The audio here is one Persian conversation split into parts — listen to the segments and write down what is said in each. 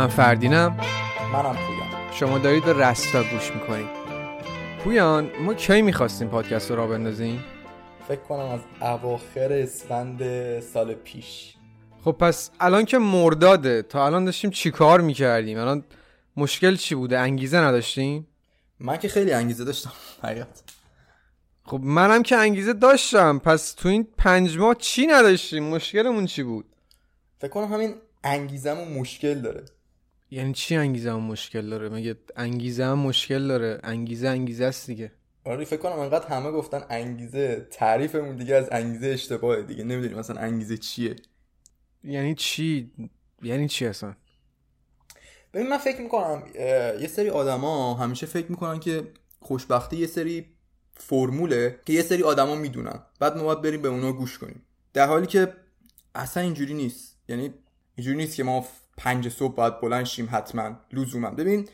من فردینم. منم پویان. شما دارید به رستا گوش می‌کنید. پویان ما کی می‌خواستیم پادکست رو را بندازیم؟ فکر کنم از اواخر اسفند سال پیش. خب پس الان که مرداده تا الان داشتیم چیکار می‌کردیم؟ الان مشکل چی بوده؟ انگیزه نداشتیم من که خیلی انگیزه داشتم حقیقت. خب منم که انگیزه داشتم پس تو این پنج ماه چی نداشتیم؟ مشکلمون چی بود؟ فکر کنم همین انگیزمون مشکل داره. یعنی چی انگیزه هم مشکل داره؟ مگه انگیزه هم مشکل داره؟ انگیزه انگیزه است دیگه. آره فکر کنم انقدر همه گفتن انگیزه تعریفمون دیگه از انگیزه اشتباهه دیگه. نمی‌دونیم مثلا انگیزه چیه. یعنی چی؟ یعنی چی اصلا؟ ببین من فکر می‌کنم یه سری آدما همیشه فکر می‌کنن که خوشبختی یه سری فرموله که یه سری آدما می‌دونن. بعد ما باید بریم به اونا گوش کنیم. در حالی که اصلا اینجوری نیست. یعنی اینجوری نیست که ما پنج صبح باید بلند شیم حتما. لزوما. ببین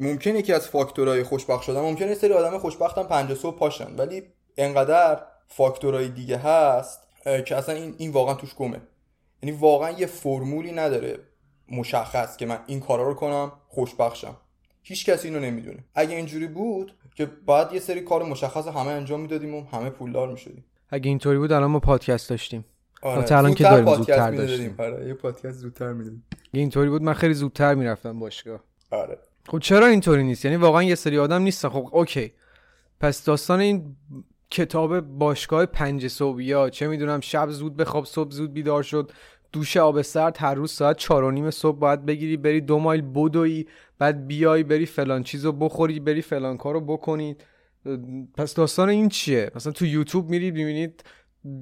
ممکنه یکی از فاکتورهای خوشبخت شدن ممکنه سری آدم خوشبختم پنج صبح پاشن ولی انقدر فاکتورهای دیگه هست که اصلا این, این واقعا توش گمه. یعنی واقعا یه فرمولی نداره مشخص که من این کارا رو کنم خوشبخشم هیچ کسی اینو نمی‌دونه. اگه اینجوری بود که باید یه سری کار مشخص همه انجام می‌دادیم و همه پولدار می‌شدیم. اگه اینطوری بود الان ما پادکست داشتیم. آره. الان که داریم زودتر داشتیم. آره. یه پادکست زودتر می‌دادیم. اینطوری بود من خیلی زودتر می‌رفتم باشگاه. آره. خب چرا اینطوری نیست؟ یعنی واقعا یه سری آدم نیستن. خب اوکی. پس داستان این کتاب باشگاه پنج صبح یا چه می‌دونم شب زود بخواب صبح زود بیدار شد دوش آب سرد هر روز ساعت چهار و نیم صبح باید بگیری بری دو مایل بدوی بعد بیای بری فلان چیزو بخوری بری فلان کارو بکنید پس داستان این چیه؟ مثلا تو یوتیوب میرید می‌بینید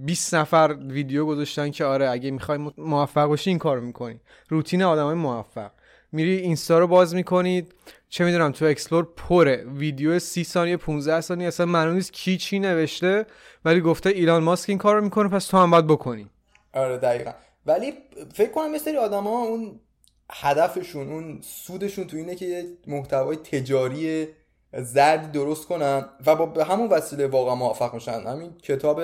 20 نفر ویدیو گذاشتن که آره اگه می‌خوای موفق باشی این کارو می‌کنی. روتین آدمای موفق. میری اینستا رو باز می‌کنید چه می‌دونم تو explore پره. ویدیو 30 ثانیه 15 ثانیه اصلا معلوم نیست کی چی نوشته ولی گفته ایلان ماسک این کارو می‌کنه پس تو هم باید بکنی. آره دقیقا. ولی فکر کنم یه سری آدما اون هدفشون اون سودشون تو اینه که محتوای تجاری زردی درست کنن و با به همون وسیله واقعا موفق میشن. همین کتاب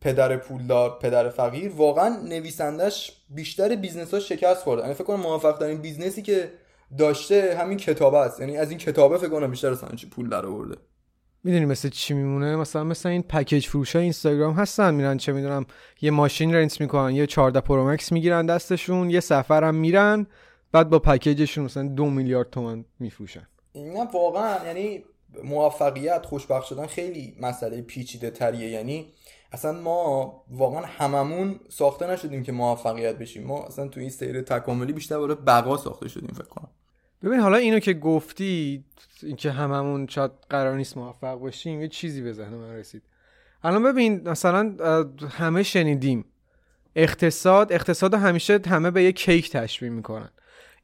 پدر پولدار پدر فقیر واقعا نویسندش بیشتر business ها شکست خورده. یعنی فکر کنم موفق ترین business ی که داشته همین کتابه است. یعنی از این کتابه فکر کنم بیشتر اصلا چی پول در آورده. می‌دونی مثل چی میمونه؟ مثلا مثلا این package فروش های اینستاگرام هستن میرن چه می‌دونم یه ماشین rent می‌کنن یه 14 Pro Max می‌گیرن دستشون یه سفرم میرن بعد با پکیجشون مثلا دو میلیارد تومن میفروشن. نه واقعا یعنی موفقیت خوشبخت شدن خیلی مسئله پیچیده تریه یعنی اصلا ما واقعا هممون ساخته نشدیم که موفقیت بشیم. ما اصلا تو این سیر تکاملی بیشتر برای بقا ساخته شدیم فکر کنم. ببین حالا اینو که گفتی اینکه هممون شاید قرار نیست موفق باشیم یه چیزی به ذهن من رسید. الان ببین مثلا همه شنیدیم. اقتصاد اقتصاد همیشه همه به یه کیک تشبیه می‌کنن.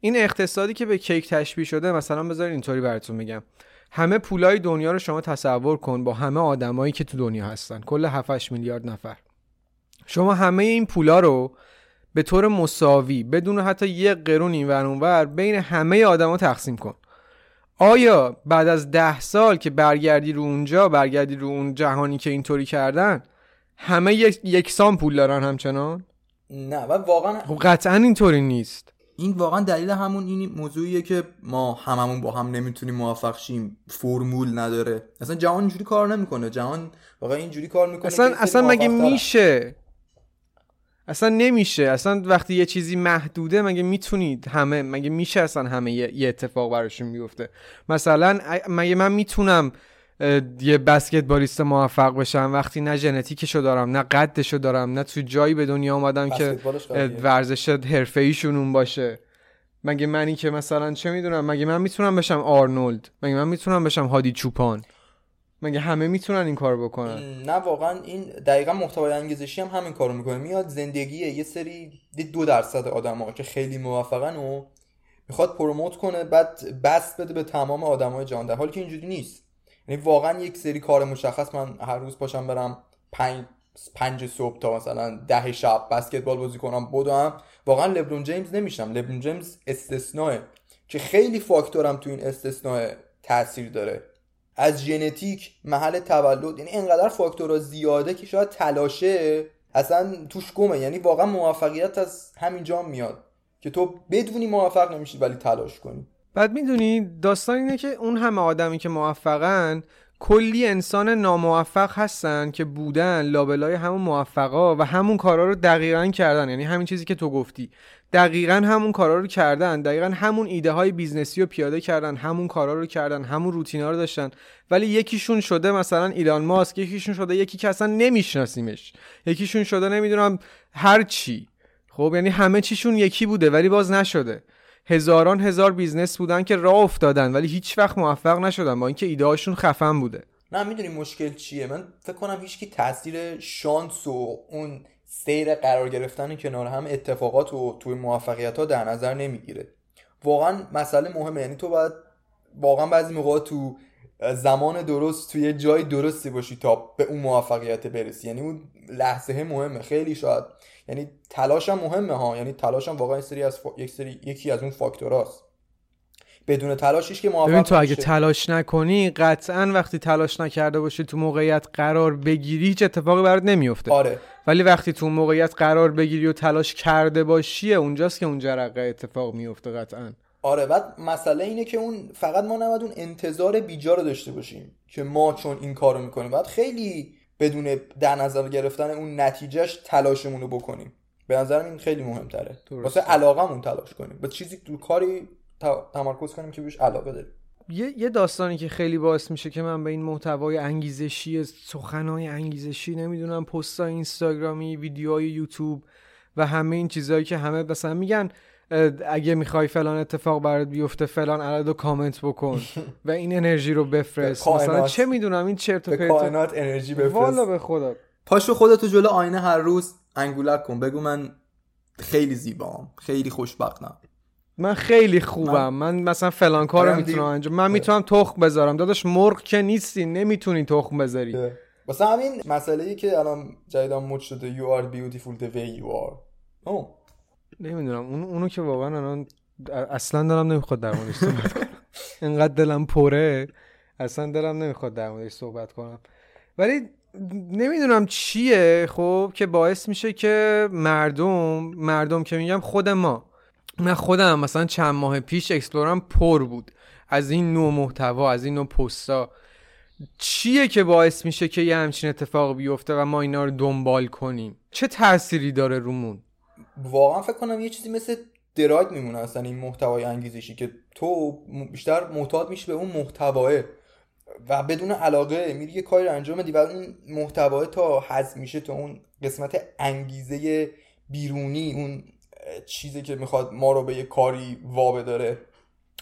این اقتصادی که به کیک تشبیه شده مثلا بذارین اینطوری براتون میگم. همه پولای دنیا رو شما تصور کن با همه آدمایی که تو دنیا هستن. کل 7 میلیارد نفر. شما همه این پولا رو به طور مساوی بدون حتی یه قرون این ور بین همه آدما تقسیم کن. آیا بعد از ده سال که برگردی رو اونجا برگردی رو اون جهانی که اینطوری کردن همه یکسان پول دارن همچنان؟ نه و واقعا خب قطعا اینطوری نیست. این واقعا دلیل همون این موضوعیه که ما هممون با هم نمی‌تونیم موفق شیم. فرمول نداره. اصلا جهان اینجوری کار نمی‌کنه. جهان واقعا اینجوری کار می‌کنه اصلا اصلا مگه میشه؟ اصلا نمیشه. اصلا وقتی یه چیزی محدوده مگه می‌تونید همه مگه میشه اصلا همه یه اتفاق براشون میفته مثلا مگه من می‌تونم یه بسکتبالیست موفق بشم. وقتی نه ژنتیکشو دارم نه قدشو دارم نه تو جایی به دنیا اومدم که ورزش حرفه ایشون اون باشه. مگه منی که مثلا چه می‌دونم مگه من می‌تونم بشم آرنولد؟ مگه من می‌تونم بشم هادی چوپان؟ مگه همه می‌تونن این کار بکنن؟ نه واقعا این دقیقا محتوای انگیزشی هم همین کارو می‌کنه. میاد زندگی یه سری دو درصد آدما که خیلی موفقن و می‌خواد پروموت کنه بعد بس بده به تمام آدمای جهان. در حالی که اینجوری نیست. یعنی واقعا یک سری کار مشخص من هر روز پاشم برم پنج پنج صبح تا مثلا ده شب بسکتبال بازی کنم هم واقعا لبرون جیمز نمیشم. لبرون جیمز استثناء که خیلی فاکتورم تو این استثناء تاثیر داره. از ژنتیک محل تولد یعنی انقدر فاکتورها زیاده که شاید تلاشه اصلا توش گمه. یعنی واقعا موفقیت از همینجا میاد. که تو بدونی موفق نمیشی ولی تلاش کنی. بعد می‌دونی داستان اینه که اون همه آدمی که موفقن کلی انسان ناموفق هستن که بودن لابلای همون موفقا و همون کارا رو دقیقا کردن. یعنی همین چیزی که تو گفتی. دقیقا همون کارا رو کردن. دقیقا همون ایده های business ی رو پیاده کردن. همون کارا رو کردن. همون روتینا رو داشتن. ولی یکیشون شده مثلا ایلان ماسک. یکیشون شده یکی که اصلا نمیشناسیمش. یکیشون شده نمی‌دونم هر چی. خب یعنی همه چیشون یکی بوده ولی باز نشده. هزاران هزار business بودن که راه افتادن ولی هیچ وقت موفق نشدن. با اینکه ایده هاشون خفن بوده. نه می‌دونی مشکل چیه؟ من فکر کنم هیچکی تاثیر شانس و اون سیر قرار گرفتن کنار هم اتفاقات و توی موفقیت ها در نظر نمی‌گیره. واقعا مسئله مهمه. یعنی تو باید واقعا بعضی موقع تو زمان درست توی جای درستی باشی تا به اون موفقیت برسی. یعنی اون لحظه مهمه. خیلی شاید. یعنی تلاش هم مهمه ها. یعنی تلاش هم واقعا سری از یک سری یکی از اون فاکتوراست. بدون تلاشش که موفق ببین تو اگه تلاش نکنی قطعا وقتی تلاش نکرده باشی تو موقعیت قرار بگیری هیچ اتفاقی برات نمیفته. آره. ولی وقتی تو موقعیت قرار بگیری و تلاش کرده باشی اونجاست که اون جرقه اتفاق میفته قطعا. آره بعد مسئله اینه که اون فقط ما نباید اون انتظار بیجا رو داشته باشیم که ما چون این کارو می‌کنیم. باید خیلی بدون در نظر گرفتن اون نتیجهش تلاشمون رو بکنیم. به نظرم این خیلی مهمتره. واسه علاقمون تلاش کنیم. به چیزی تو کاری تمرکز کنیم که بهش علاقه داریم. یه،, یه داستانی که خیلی باعث میشه که من به این محتوای انگیزشی سخنهای انگیزشی نمی‌دونم پستای اینستاگرامی ویدیوهای یوتیوب و همه این چیزهایی که همه مثلا میگن اگه می‌خوای فلان اتفاق برات بیفته فلان عدد رو کامنت بکن و این انرژی رو بفرست. مثلا چه می‌دونم این چرت و پرت کائنات انرژی بفرست. والا به خدا. پاشو خودتو جلو آینه هر روز انگولک کن. بگو من خیلی زیبام. خیلی خوشبختم. من خیلی خوبم. من, مثلا فلان کار رو می‌تونم انجام من می‌تونم تخم بذارم. داداش مرغ که نیستی نمی‌تونی تخم بذاری. واسه همین مسئله ای که الان جدیدم مد شده. You are beautiful the way you are. oh. نمی‌دونم. اون اونو که واقعا الان اصلا دلم نمی‌خواد در موردش صحبت کنم. انقدر دلم پره اصلا دلم نمی‌خواد در موردش صحبت کنم. ولی نمی‌دونم چیه خب که باعث میشه که مردم مردم که میگم خود ما. من خودم مثلا چند ماه پیش اکسپلورم پر بود. از این نوع محتوا از این نوع پستا. چیه که باعث میشه که یه همچین اتفاق بیفته و ما اینا رو دنبال کنیم؟ چه تأثیری داره رومون؟ واقعا فکر کنم یه چیزی مثل دراگ میمونه اصلا این محتوای انگیزشی که تو بیشتر معتاد میشی به اون محتواه و بدون علاقه میری یه کاری انجام بدی و اون محتوای تا حذف میشه تا اون قسمت انگیزه بیرونی اون چیزی که می‌خواد ما رو به یه کاری وابه داره.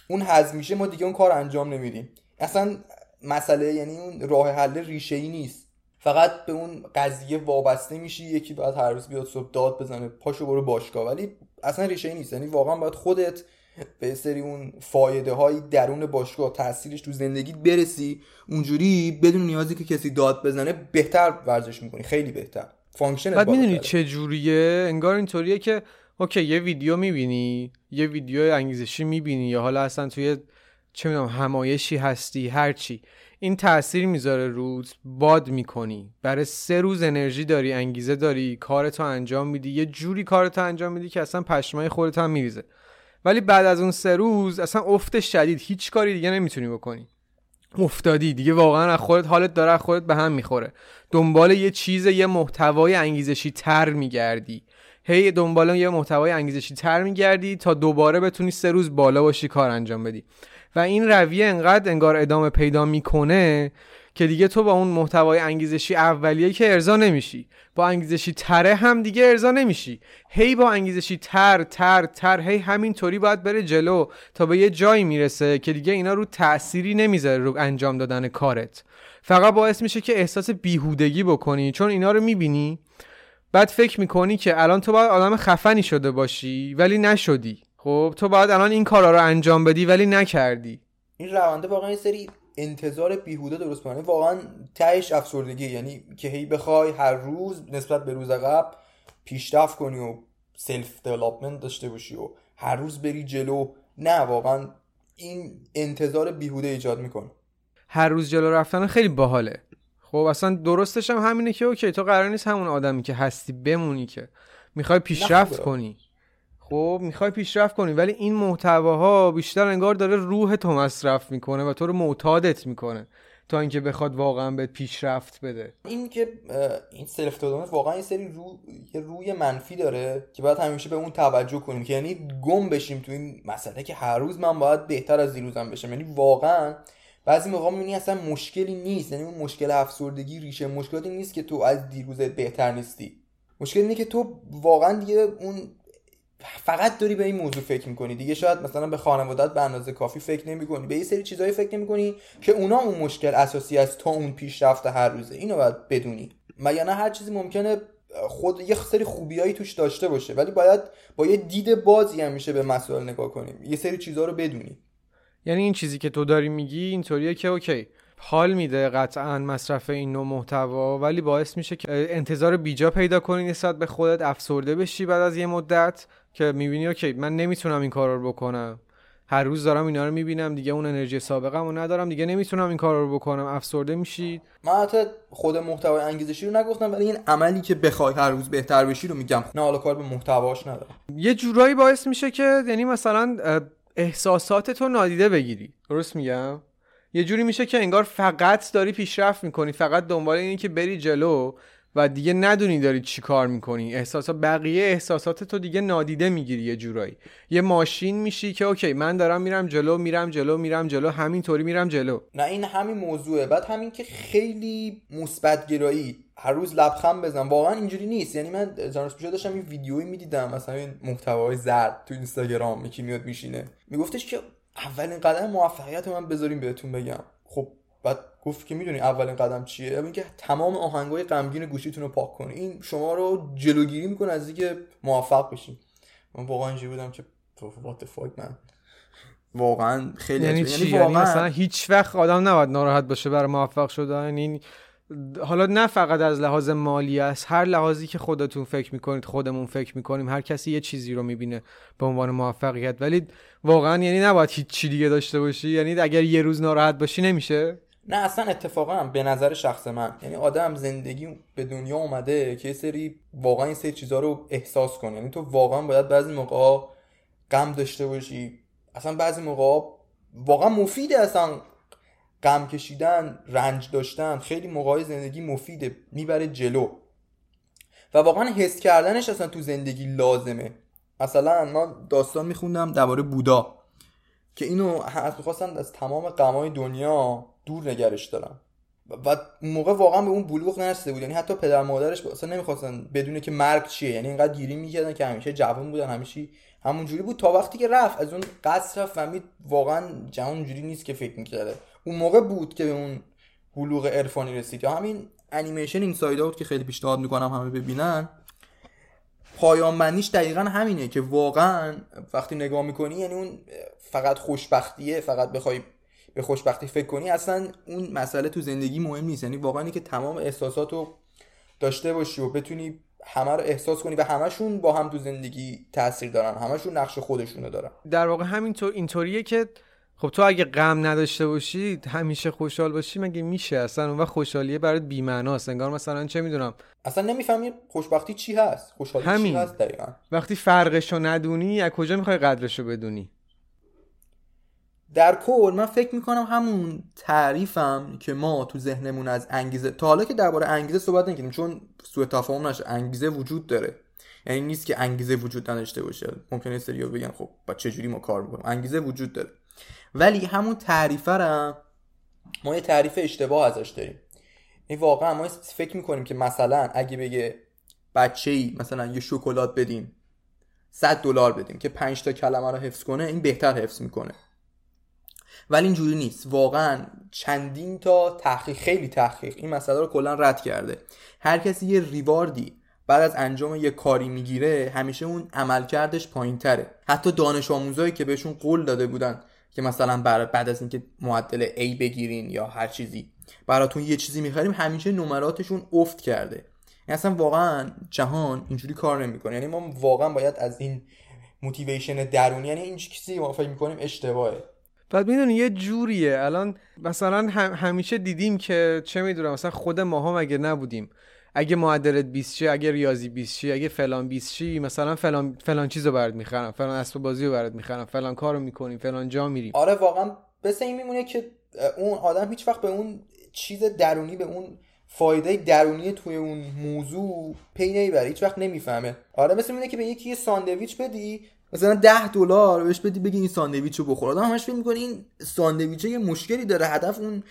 اون حذف میشه ما دیگه اون کار انجام نمیدیم. اصلا مسئله یعنی اون راه حل ریشه ای نیست. فقط به اون قضیه وابسته میشی یکی باید هر روز بیاد صبح داد بزنه پاشو برو باشگاه. ولی اصلا ریشه ای نیست. یعنی واقعا باید خودت به سری اون فایده های درون باشگاه تاثیرش تو زندگیت برسی اونجوری بدون نیازی که کسی داد بزنه بهتر ورزش می‌کنی. خیلی بهتر. function بعد می‌دونی چه جوریه؟ انگار اینطوریه که okay یه ویدیو می‌بینی یه ویدیو انگیزشی می‌بینی یا حالا اصلا توی چه می‌دونم همایشی هستی هرچی. این تاثیر می‌ذاره روت باد می‌کنی. برای سه روز انرژی داری انگیزه داری کارتو انجام میدی. یه جوری کارتو انجام میدی که اصلا پشمای خودت هم میریزه. ولی بعد از اون سه روز اصلا افت شدید. هیچ کاری دیگه نمی‌تونی بکنی. افتادی دیگه. واقعا از خودت حالت داره از خودت به هم می‌خوره. دنبال یه چیز یه محتوای انگیزشی تر میگردی. هی دنبال یه محتوای انگیزشی تر میگردی تا دوباره بتونی سه روز بالا باشی کار انجام بدی. و این رویه انقدر انگار ادامه پیدا می‌کنه که دیگه تو با اون محتوای انگیزشی اولیه که ارضا نمیشی. با انگیزشی تره هم دیگه ارضا نمیشی. هی با انگیزشی تر تر تر هی همینطوری باید بره جلو تا به یه جایی می‌رسه که دیگه اینا رو تأثیری نمی‌ذاره رو انجام دادن کارت. فقط باعث میشه که احساس بیهودگی بکنی چون اینا رو می‌بینی. بعد فکر می‌کنی که الان تو باید آدم خفنی شده باشی ولی نشدی. خب تو باید الان این کارا رو انجام بدی ولی نکردی. این رونده واقعا سری انتظار بیهوده درست کنه واقعا تهش افسردگی. یعنی که هی بخوای هر روز نسبت به روز قبل پیشرفت کنی و self development داشته باشی و هر روز بری جلو. نه واقعا این انتظار بیهوده ایجاد می‌کنه. هر روز جلو رفتن خیلی باحاله. خب اصلا درستش هم همینه که okay تو قرار نیست همون آدمی که هستی بمونی که می‌خوای پیشرفت کنی. خب می‌خوای پیشرفت کنی ولی این محتواها بیشتر انگار داره روح تو مصرف می‌کنه و تو رو معتادت می‌کنه تا اینکه بخواد واقعا به پیشرفت بده. این که این سلف واقعا یه سری رو... یه روی منفی داره که باید همیشه به اون توجه کنیم که یعنی گم بشیم تو این مسئله که هر روز من باید بهتر از دیروزم بشم. یعنی واقعا بعضی موقع می‌بینی اصلا مشکلی نیست یعنی اون مشکل افسردگی ریشه مشکلاتی نیست که تو از دیروزت بهتر نیستی. مشکل اینه که تو واقعا دیگه اون فقط داری به این موضوع فکر می‌کنی. دیگه شاید مثلا به خانوادت به اندازه کافی فکر نمی‌کنی. به یه سری چیزایی فکر نمی‌کنی که اونا اون مشکل اساسی است تا اون پیشرفت هر روزه. اینو باید بدونی. مگر نه هر چیزی ممکنه خود یه سری خوبیایی توش داشته باشه ولی باید با یه دید بازی هم میشه به مسائل نگاه کنیم. یه سری چیزها رو بدونی. یعنی این چیزی که تو داری میگی اینطوریه که اوکی حال میده قطعا مصرف این نوع محتوا ولی باعث میشه که انتظار بیجا پیدا کنی نسبت به خودت افسرده بشی بعد از یه مدت که می‌بینی اوکی من نمی‌تونم این کار رو بکنم. هر روز دارم اینا رو می‌بینم دیگه اون انرژی سابقم رو ندارم دیگه نمی‌تونم این کار رو بکنم. افسرده میشی. من حتی خود محتوای انگیزشی رو نگفتم ولی این عملی که بخوای هر روز بهتر بشی رو میگم. نه حالا کار به محتواش ندارم. یه جورایی باعث میشه که یعنی مثلا احساسات تو نادیده بگیری. درست میگم؟ یه جوری میشه که انگار فقط داری پیشرفت می‌کنی فقط دنبال اینی که بری جلو و دیگه ندونی داری چی کار می‌کنی. احساسات بقیه احساسات تو دیگه نادیده می‌گیری یه جورایی. یه ماشین میشی که اوکی من دارم میرم جلو میرم جلو میرم جلو همینطوری میرم جلو. نه این همین موضوعه. بعد همین که خیلی مثبت گرایی هر روز لبخند بزن واقعا اینجوری نیست. یعنی من جانس پیشا داشتم این ویدیویی می‌دیدم مثلا این محتوای زرد تو اینستاگرام یکی میاد میشینه. میگفتش که اولین قدم موفقیت من بذاریم بهتون بگم. خب بعد گفت که می‌دونی اولین قدم چیه؟ اینکه تمام آهنگای غمگین گوشیتون رو پاک کنی. این شما رو جلوگیری می‌کنه از اینکه موفق بشین. من واقعا اینجوری بودم که وات فاک من واقعا خیلی یعنی چی؟ یعنی واقعا... مثلا هیچ وقت آدم نباید ناراحت باشه برای موفق شدن. یعنی حالا نه فقط از لحاظ مالی است هر لحاظی که خودتون فکر می‌کنید خودمون فکر می‌کنیم هر کسی یه چیزی رو می‌بینه به عنوان موفقیت. ولی واقعا یعنی نباید هیچ چی دیگه داشته باشی؟ یعنی اگر یه روز ناراحت باشی نمیشه؟ نه اصلا اتفاقا به نظر شخص من یعنی آدم زندگی به دنیا اومده که یه سری واقعا این سری چیزها رو احساس کنه. یعنی تو واقعا باید بعضی موقع غم داشته باشی. اصلا بعضی موقع واقعا مفیده اصلا. غم کشیدن رنج داشتن خیلی موقع زندگی مفیده می‌بره جلو. و واقعا حس کردنش اصلا تو زندگی لازمه. مثلا من داستان میخوندم درباره بودا که اینو می‌خواستن از تمام غمای دنیا دور نگرش دارن و موقع واقعا به اون بلوغ نرسیده بود. یعنی حتی پدر مادرش اصلا نمی‌خواستن بدونه که مرگ چیه. یعنی اینقدر گیری می‌کردن که همیشه جوان بودن همیشه همونجوری بود تا وقتی که رفت. از اون قصر رفت فهمید واقعا جهان اونجوری نیست که فکر می‌کرده. اون موقع بود که به اون بلوغ عرفانی رسید. یا همین انیمیشن این ساید بود که خیلی پیشنهاد می‌کنم همه ببینن. پایان بندیش دقیقا همینه که واقعا وقتی نگاه می‌کنی یعنی اون فقط خوشبختیه فقط بخوای به خوشبختی فکر کنی اصلا اون مسئله تو زندگی مهم نیست. یعنی واقعا که تمام احساساتو داشته باشی و بتونی همه رو احساس کنی و همشون با هم تو زندگی تاثیر دارن. همشون نقش خودشونو دارن. در واقع همینطور اینطوریه که خب تو اگه غم نداشته باشی همیشه خوشحال باشی مگه میشه؟ اصلا اون وقت خوشحالیه برات بی‌معناست. انگار مثلا چه می‌دونم؟ اصلا نمی‌فهمی خوشبختی چی هست؟ خوشحالی همین. چی هست دقیقا؟ وقتی فرقشو ندونی از کجا می‌خوای قدرشو بدونی؟ در کل من فکر می‌کنم همون تعریفم که ما تو ذهنمون از انگیزه تا حالا که درباره انگیزه صحبت نکنیم چون سوء تفاهم نشه انگیزه وجود داره. یعنی نیست که انگیزه وجود نداشته باشه. ممکنه سریو بگن خب با چه جوری ما کار می‌کنیم؟ انگیزه وجود داره. ولی همون تعریفه رو ما یه تعریف اشتباه ازش داریم. این واقعا ما فکر می‌کنیم که مثلا اگه بگه بچه ای مثلا یه شکلات بدیم 100 دلار بدیم که 5 تا کلمه رو حفظ کنه این بهتر حفظ می‌کنه. ولی اینجوری نیست. واقعا چندین تا تحقیق خیلی تحقیق این مسئله رو کلا رد کرده. هر کسی یه ریواردی بعد از انجام یه کاری می‌گیره همیشه اون عملکردش پایین تره حتی دانش آموزایی که بهشون قول داده بودن که مثلا بعد از اینکه معدل A بگیرین یا هر چیزی براتون یه چیزی می‌خریم همیشه نمراتشون افت کرده. یعنی اصلا واقعا جهان اینجوری کار نمی‌کنه. یعنی ما واقعا باید از این موتیویشن درونی یعنی این چیزی ما فکر می‌کنیم اشتباهه. بعد می‌دونی یه جوریه. الان مثلا همیشه دیدیم که چه می‌دونم مثلا خود ماها مگه نبودیم اگه معدلت 20 چی اگه ریاضی 20 چی اگه فلان 20 چی مثلا فلان فلان چیزو برات می‌خرم فلان اسباب بازی رو برات می‌خرم فلان کارو می‌کنیم فلان جا میریم. آره واقعا بس این میمونه که اون آدم هیچ وقت به اون چیز درونی به اون فایده درونی توی اون موضوع پی نمی‌بره هیچ وقت نمی‌فهمه. آره مثل اینه که به یکی یه ساندویچ بدی مثلا ده دلار بهش بدی بگی این ساندویچ رو بخور. آدم همش فکر می‌کنه این ساندویچ یه مشکلی داره هدف اون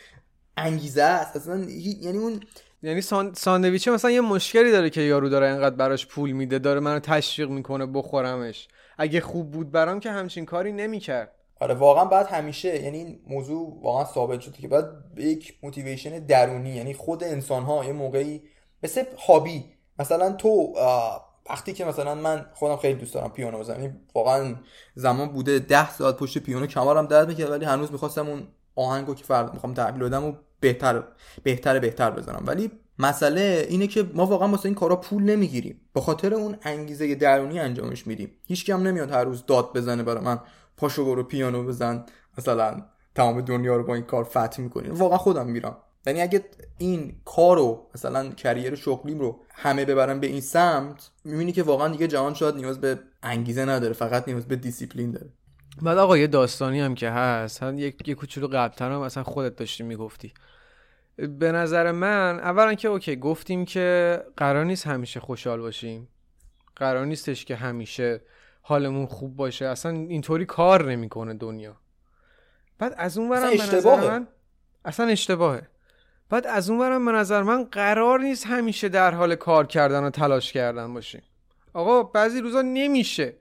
انگیزه است. اصلا یعنی اون یعنی ساندویچ مثلا یه مشکلی داره که یارو داره اینقدر براش پول میده داره منو تشویق می‌کنه بخورمش. اگه خوب بود برام که همچین کاری نمی‌کرد. آره واقعا بعد همیشه یعنی این موضوع واقعا ثابت شده که باید یک موتیویشن درونی یعنی خود انسان ها یه موقعی مثل هابی مثلا تو وقتی که مثلا من خودم خیلی دوست دارم پیانو بزنم یعنی واقعا زمان بوده ده ساعت پشت پیانو کمرم درد می‌کرد ولی هنوز می‌خواستم اون آهنگو که فردا می‌خوام تحویل بدم و بهتر بهتر بهتر بزنم. ولی مسئله اینه که ما واقعا واسه این کارا پول نمی‌گیریم. به خاطر اون انگیزه درونی انجامش میدیم. هیچ هم نمیاد هر روز داد بزنه برای من. پاشو برو پیانو بزن. مثلا تمام دنیا رو با این کار فتح می‌کنی واقعا خودم میرم. یعنی اگه این کارو مثلا career شغلیم رو همه ببرن به این سمت می‌بینی که واقعا دیگه جهان شاید نیاز به انگیزه نداره. فقط نیاز به دیسیپلین داره. بعد آقا یه داستانی هم که هست. هم یک یه کوچولو قبلتر هم مثلا خودت داشتی می‌گفتی. به نظر من اولا که okay گفتیم که قرار نیست همیشه خوشحال باشیم. قرار نیستش که همیشه حالمون خوب باشه. اصلا اینطوری کار نمی‌کنه دنیا. بعد از اون برم به نظر من اصلا اشتباهه. بعد از اون برم به نظر من قرار نیست همیشه در حال کار کردن و تلاش کردن باشیم. آقا بعضی روزا نمیشه.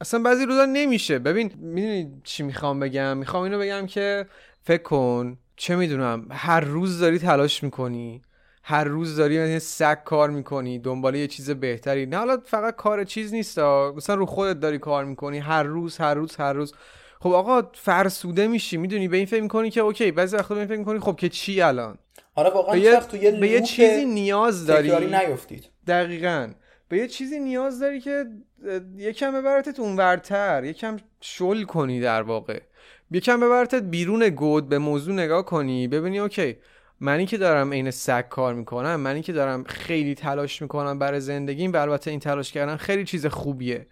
اصلا بعضی روزا نمیشه. ببین می‌دونی چی می‌خوام بگم؟ می‌خوام اینو بگم که فکر کن چه می‌دونم هر روز داری تلاش می‌کنی هر روز داری مثلا سگ کار می‌کنی دنبال یه چیز بهتری. نه حالا فقط کار چیز نیست مثلا رو خودت داری کار می‌کنی هر روز هر روز هر روز. خب آقا فرسوده میشی می‌دونی؟ به این فکر می‌کنی که okay بعضی وقتا به این فکر می‌کنی خب که چی الان؟ آره واقعا به یه, تو یه, به یه چیزی نیاز داری. نیفتید دقیقا. به یه چیزی نیاز داری که یکم ببرتت اونورتر یکم شل کنی در واقع. یکم ببرتت بیرون گود به موضوع نگاه کنی ببینی okay منی که دارم عین سگ کار می‌کنم منی که دارم خیلی تلاش می‌کنم برای زندگیم و البته این تلاش کردن خیلی چیز خوبیه.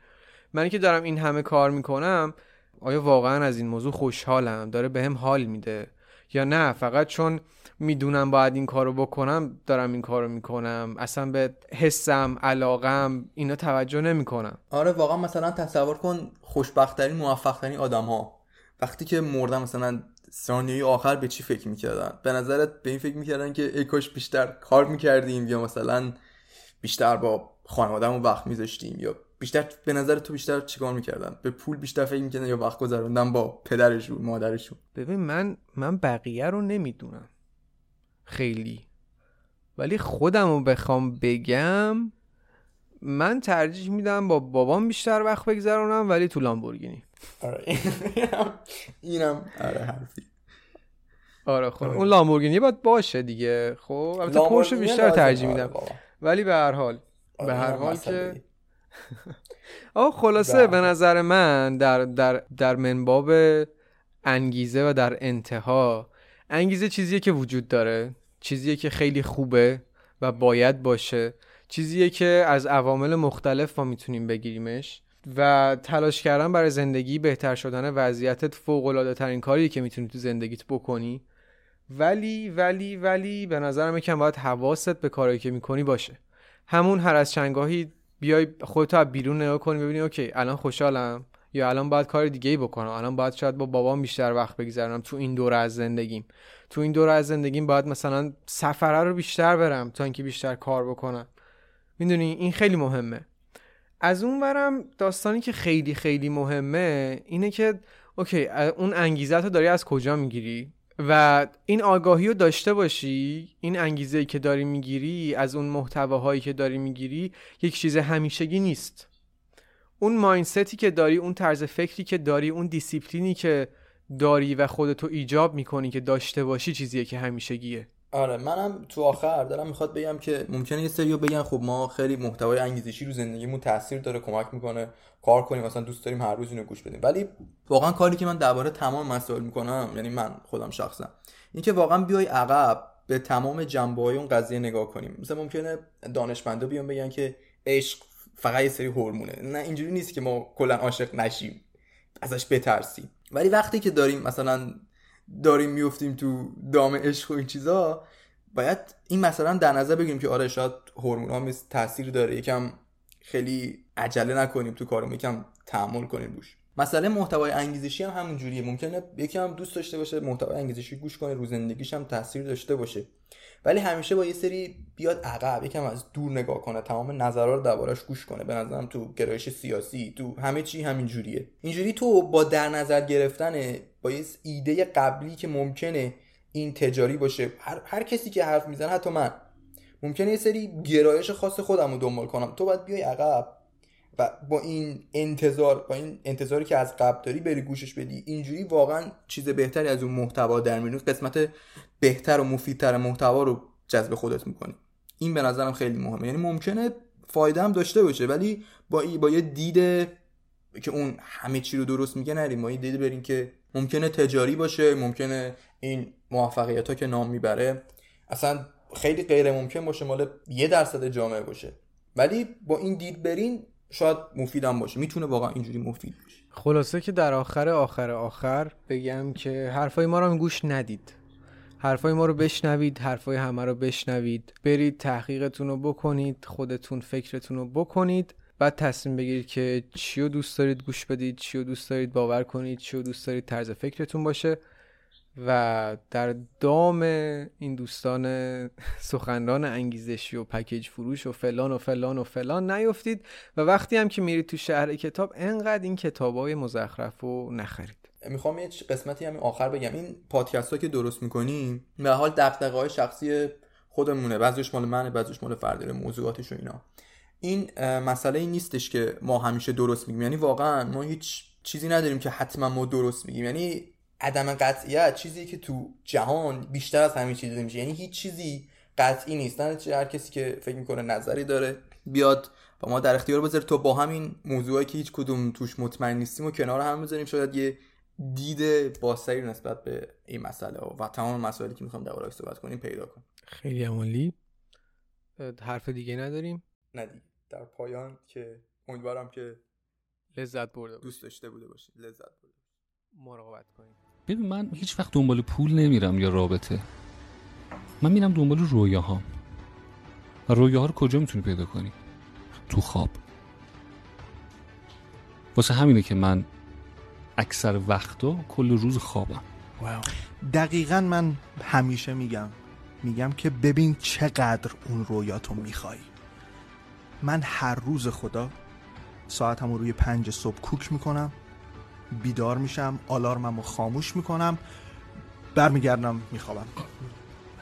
منی که دارم این همه کار می‌کنم آیا واقعا از این موضوع خوشحالم؟ داره بهم به حال میده. یا نه فقط چون می‌دونم باید این کارو بکنم دارم این کارو می‌کنم. اصلا به حسم علاقم اینا توجه نمی‌کنم. آره واقعا مثلا تصور کن خوشبختترین موفقترین آدم ها وقتی که مردن مثلا ثانیه آخر به چی فکر می‌کردن؟ به نظرت به این فکر می‌کردن که ای بیشتر کار می‌کردیم یا مثلا بیشتر با خانوادهمون وقت میذاشتیم یا بیشتر به نظر تو بیشتر چیکار می‌کردن؟ به پول بیشتر فکر می‌کردن یا وقت گذروندن با پدرشون مادرشون؟ ببین من من بقیه رو نمی‌دونم. خیلی. ولی خودم رو بخوام بگم من ترجیح میدم با بابام بیشتر وقت بگذرونم ولی تو لامبورگینی. آره. اینم. آره حرفی. آره خب. اون لامبورگینی باید باشه دیگه. خب البته پورش بیشتر ترجیح میدم. ولی به هر حال به آره، هر حال که آه خلاصه به نظر من در در در منباب انگیزه و در انتها انگیزه چیزیه که وجود داره چیزیه که خیلی خوبه و باید باشه چیزیه که از عوامل مختلف ما می‌تونیم بگیریمش و تلاش کردن برای زندگی بهتر شدن وضعیتت فوق العاده ترین کاریه که می‌تونی تو زندگیت بکنی. ولی ولی ولی به نظرم یکم باید حواست به کارهایی که می‌کنی باشه. همون هر از چنگاهی بیای خودتو از بیرون نگاه کنی ببینی اوکی الان خوشحالم یا الان باید کار دیگه ای بکنم؟ الان باید شاید با بابام بیشتر وقت بگذرونم تو این دوره از زندگیم. تو این دوره از زندگیم باید مثلا سفره رو بیشتر برم تا اینکه بیشتر کار بکنم. می‌دونی؟ این خیلی مهمه. از اون برم داستانی که خیلی خیلی مهمه اینه که okay اون انگیزه رو داری از کجا می‌گیری؟ و این آگاهی رو داشته باشی این انگیزه که داری می‌گیری از اون محتواهایی که داری می‌گیری یک چیز همیشگی نیست. اون mindset ی که داری اون طرز فکری که داری اون دیسیپلینی که داری و خودتو ایجاب می‌کنی که داشته باشی چیزیه که همیشگیه. آره منم تو آخر دارم می‌خواد بگم که ممکنه یه سریو بگن خب ما خیلی محتوای انگیزشی رو زندگیمون تاثیر داره کمک می‌کنه کار کنیم مثلا دوست داریم هر روز اینو گوش بدیم. ولی واقعا کاری که من درباره تمام مسائل می‌کنم یعنی من خودم شخصا اینکه واقعا بیای عقب به تمام جنبه های اون قضیه نگاه کنیم. مثلا ممکنه دانشمندا بیان بگن که عشق فقط یه سری هورمونه. نه اینجوری نیست که ما کلا عاشق نشیم ازش بترسیم. ولی وقتی که داریم مثلا داریم میفتیم تو دام عشق و این چیزا باید این مثلا در نظر بگیریم که آره شاید هورمون ها تاثیر داره. یکم خیلی عجله نکنیم تو کارمون یکم تحمل کنیم روش. مسئله محتوای انگیزشی هم همون جوریه. ممکنه یکی هم دوست داشته باشه محتوای انگیزشی گوش کنه رو زندگیش هم تاثیر داشته باشه. ولی همیشه با یه سری بیاد عقب یکم از دور نگاه کنه تمام نظرها رو دربارش گوش کنه. به نظرم تو گرایش سیاسی تو همه چی همین جوریه. اینجوری تو با در نظر گرفتن با یه ایده قبلی که ممکنه این تجاری باشه. هر, هر کسی که حرف می‌زنه حتی من ممکنه یه سری گرایش خاص خودم رو دنبال کنم. تو باید بیای عقب و با این انتظار با این انتظاری که از قبل داری بری گوشش بدی. اینجوری واقعا چیز بهتری از اون محتوا در میاد. قسمت بهتر و مفیدتر محتوا رو جذب خودت می‌کنی. این به نظرم خیلی مهمه. یعنی ممکنه فایده هم داشته باشه ولی با ای با یه دید که اون همه چی رو درست میگه نریم. ما یه دید بریم که ممکنه تجاری باشه ممکنه این موفقیت ها که نام می‌بره اصلا خیلی غیر ممکن باشه مال یه درصد جامعه باشه. ولی با این دید برین شاید مفیدم باشه. می‌تونه واقعا اینجوری مفید باشه. خلاصه که در آخر آخر آخر بگم که حرفای ما رو گوش ندید. حرفای ما رو بشنوید حرفای همه رو بشنوید. برید تحقیقتون رو بکنید خودتون فکرتون رو بکنید. بعد تصمیم بگیرید که چی رو دوست دارید گوش بدید چی رو دوست دارید باور کنید چی رو دوست دارید طرز فکرتون باشه و در دام این دوستان سخنران انگیزشی و پکیج فروش و فلان و فلان و فلان نیفتید و وقتی هم که میرید تو شهر کتاب انقدر این کتاب های مزخرف رو نخرید. می‌خوام یه قسمتی همین آخر بگم. این پادکست که درست می‌کنیم به حال دقدقه های شخصی خودمونه. بعضیش مال منه بعضیش مال فردی موضوعاتش و اینا. این مسئله این نیستش که ما همیشه درست میگیم. یعنی واقعا ما هیچ چیزی نداریم که حتما ما درست میگیم. یعنی عدم قطعیت چیزی که تو جهان بیشتر از همین چیز میشه یعنی هیچ چیزی قطعی نیست. نه هر کسی که فکر می‌کنه نظری داره بیاد با ما در اختیار بذاره. تو با همین موضوعی که هیچ کدوم توش مطمئن نیستیم و کنار هم بذاریم شاید یه دید بازتری نسبت به این مسئله. و تمام مسائلی که می‌خوام درباره‌اش صحبت کنیم پیدا کنیم. خیلی عمالی. حرف دیگه نداریم. نه در پایان که امیدوارم که لذت برده دوست داشته بوده باشید لذت برده مراقبت کنید ببین من هیچ وقت دنبال پول نمیرم یا رابطه. من میرم دنبال رویاهام و رویاها رو کجا می‌تونی پیدا کنی؟ تو خواب. واسه همینه که من اکثر وقتا کل روز خوابم. دقیقا من همیشه میگم. میگم که ببین چقدر اون رویاتو می‌خوای. من هر روز خدا ساعتم رو روی پنج صبح کوک می‌کنم بیدار میشم آلارمم رو خاموش می‌کنم برمیگردم میخوابم.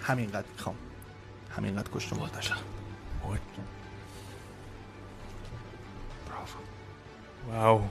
همینقدر می‌خوام. همینقدر کشت مردشم واو